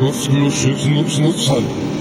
nups, nups, nups, nups, nups, halt.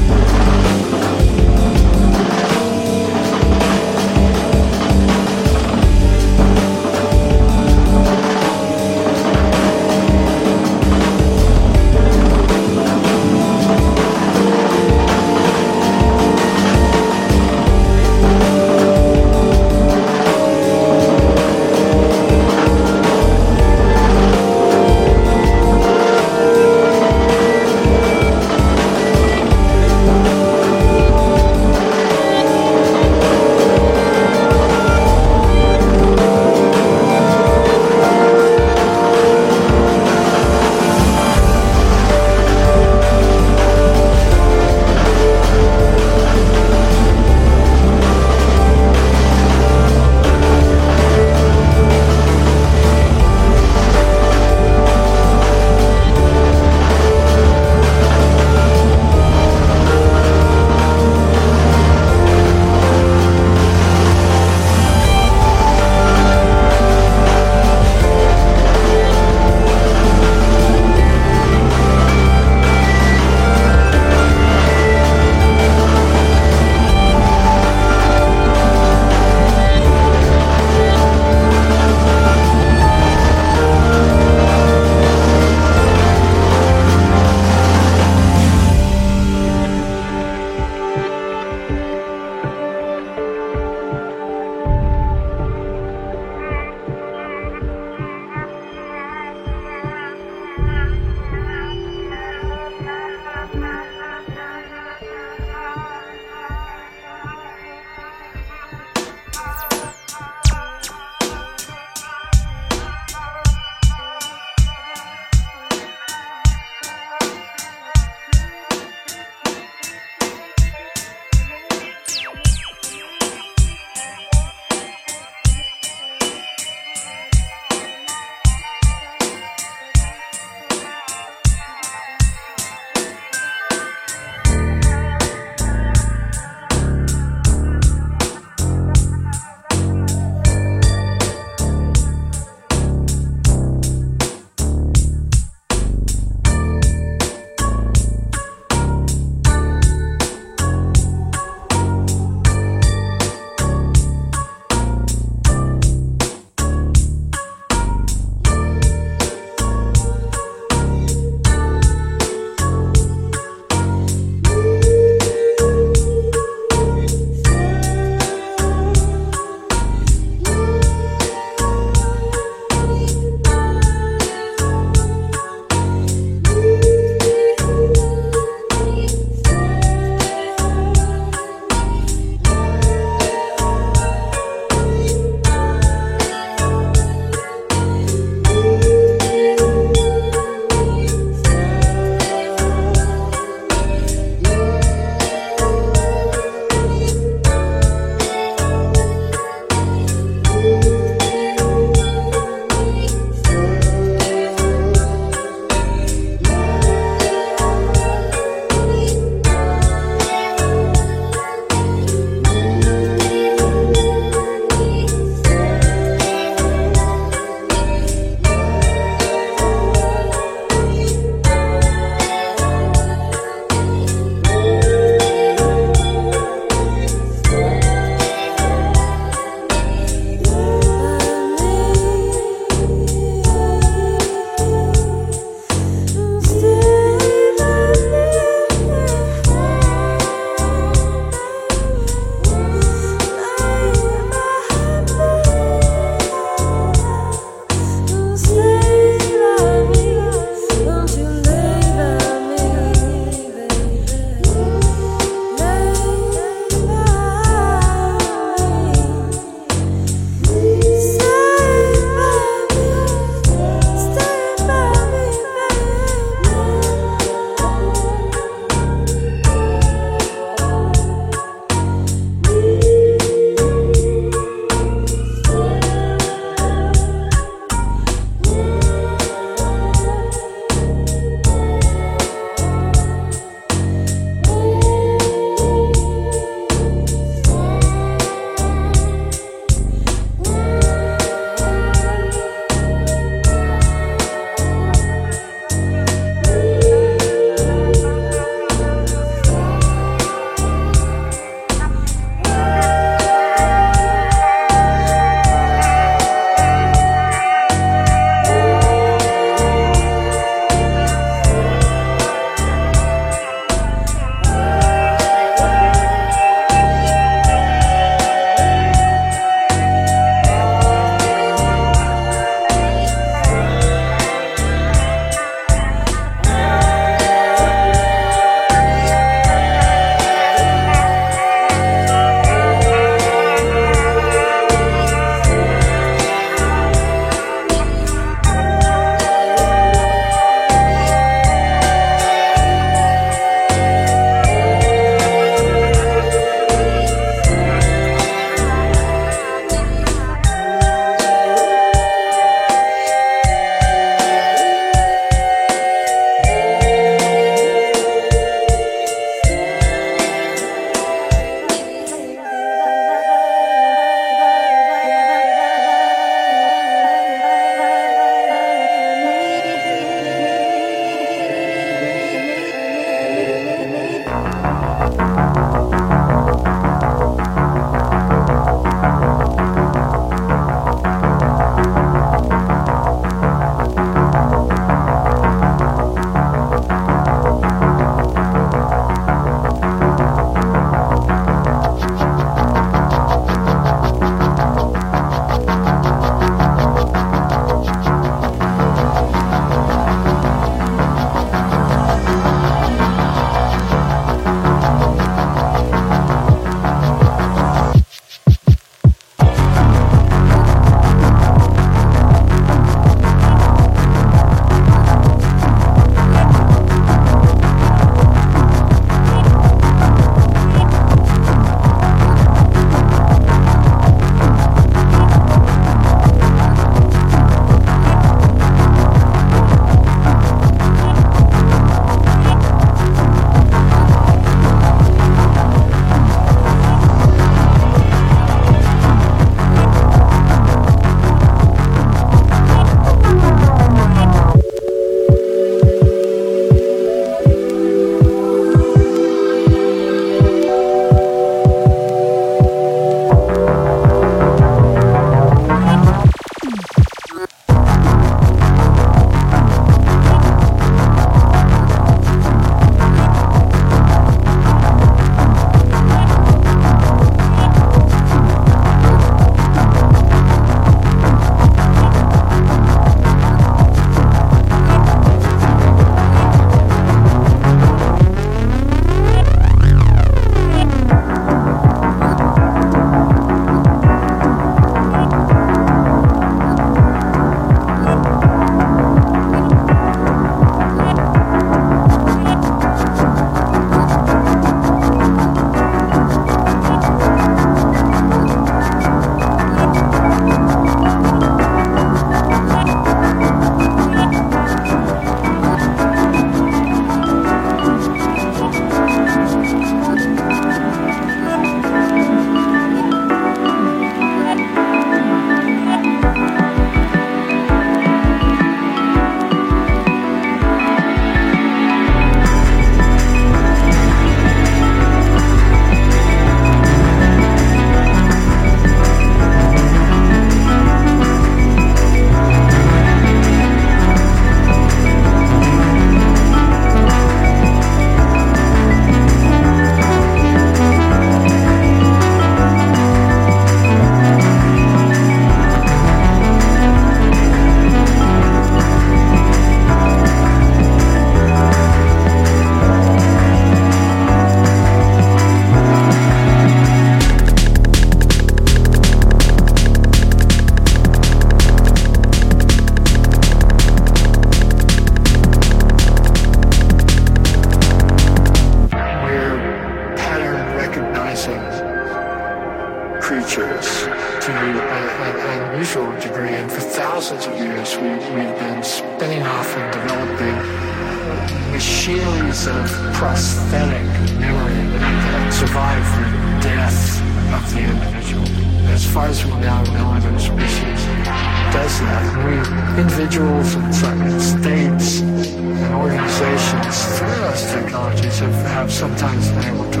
Have, have sometimes been able to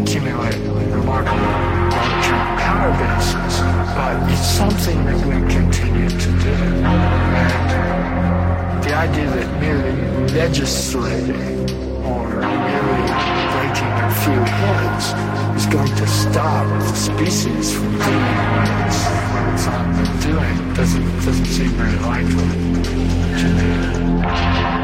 accumulate remarkable long-term power bases. But it's something that we continue to do. And the idea that merely legislating or merely breaking a few heads is going to stop the species from doing what it's, what it's on doing doesn't doesn't seem very likely to me.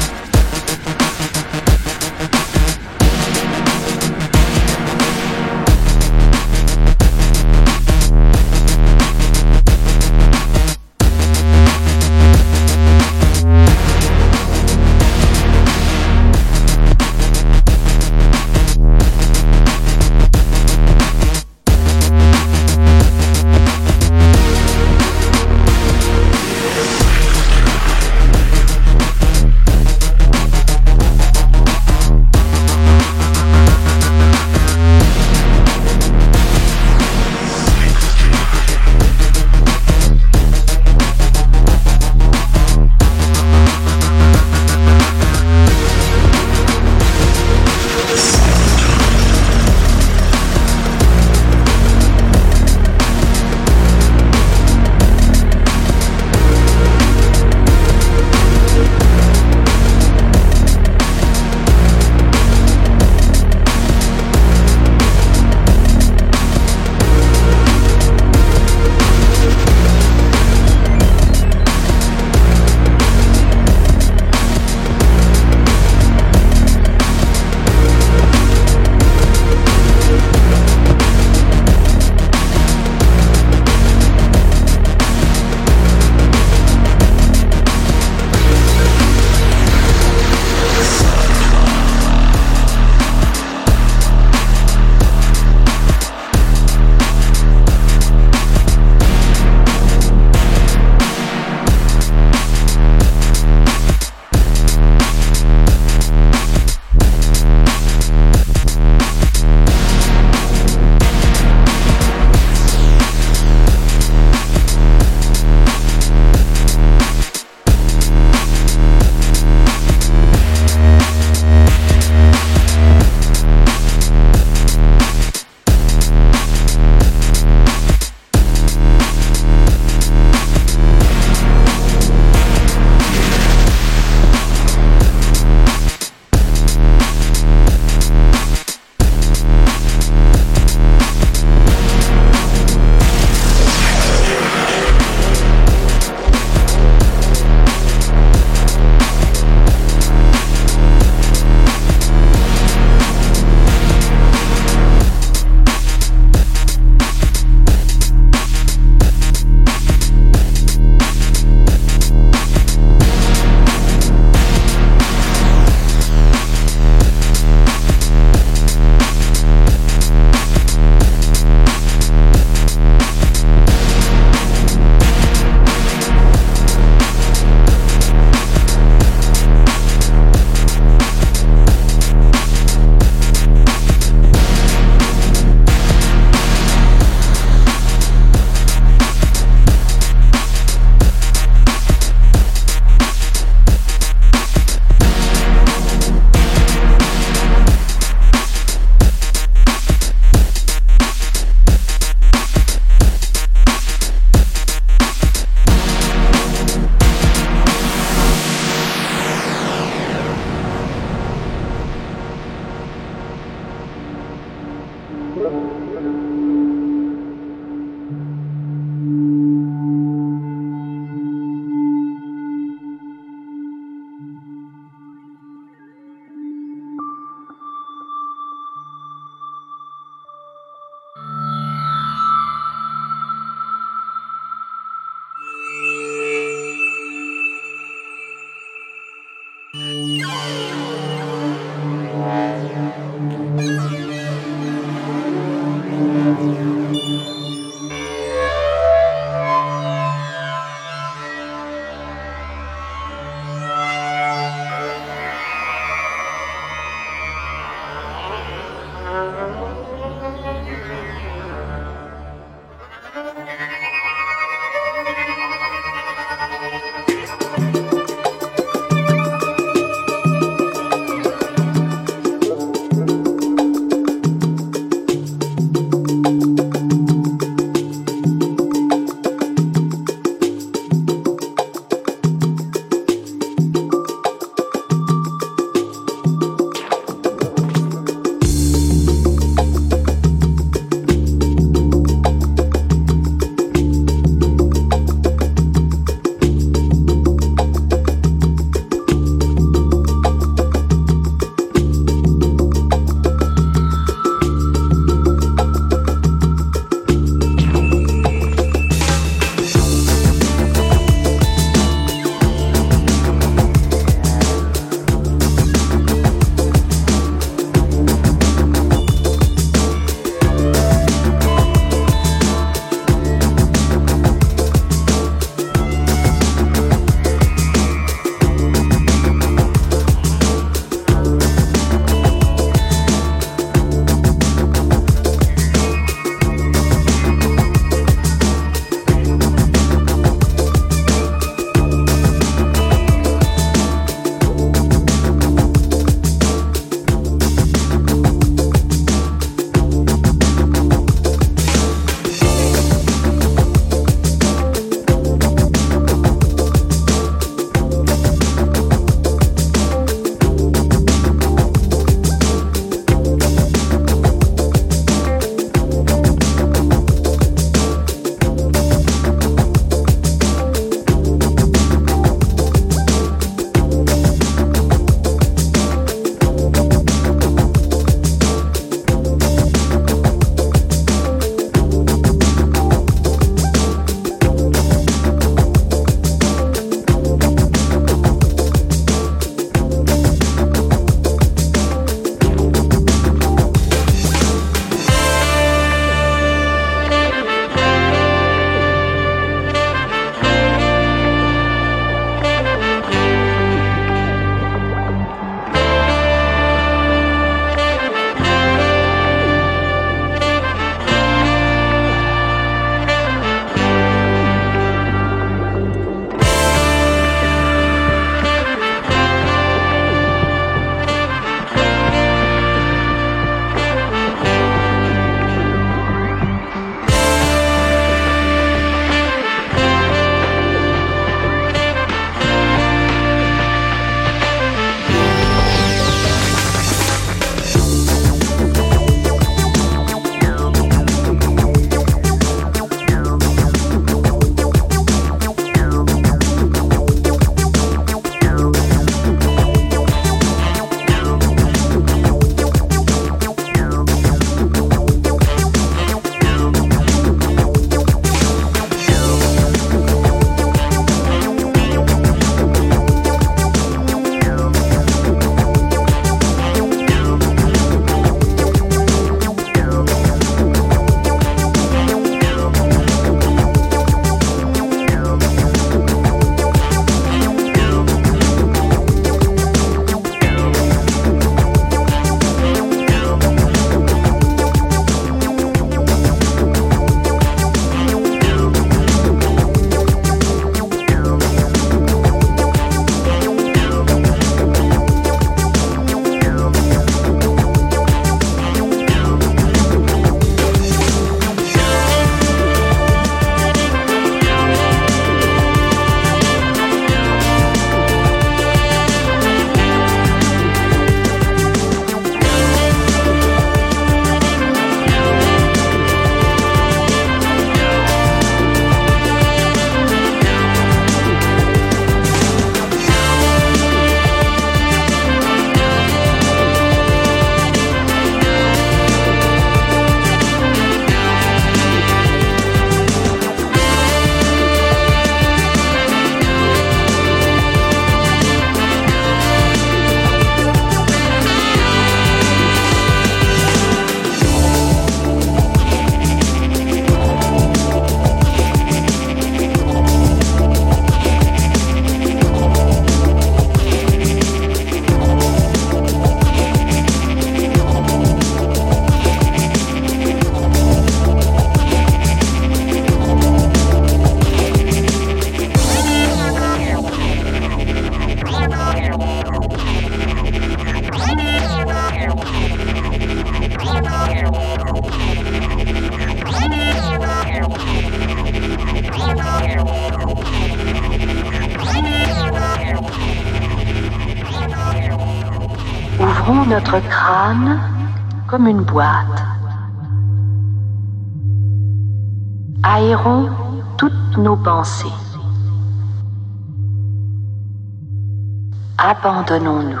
Abandonnons-nous.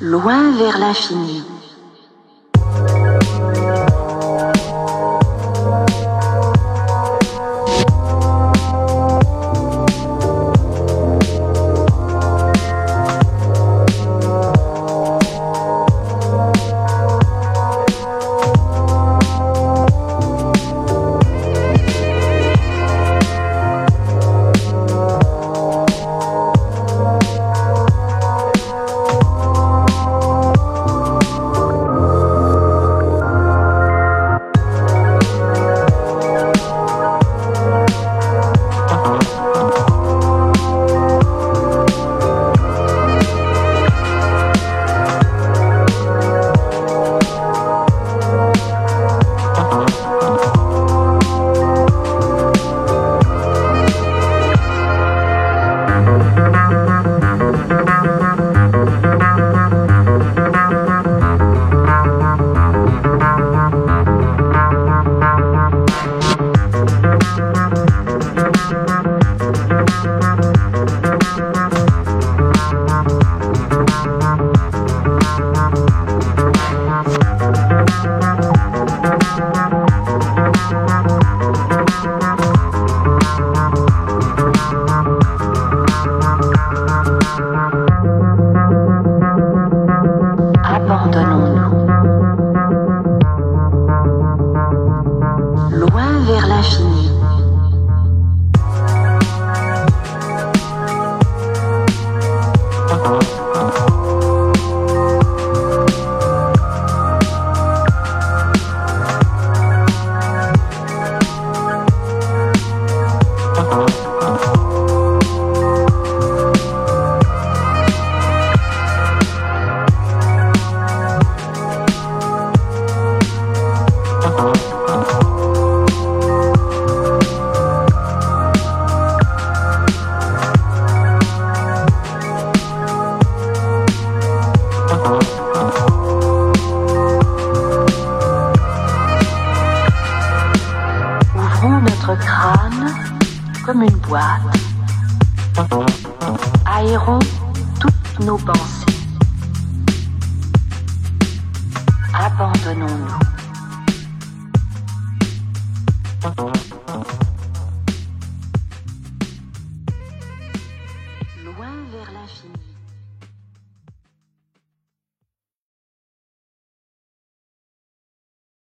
Loin vers l'infini.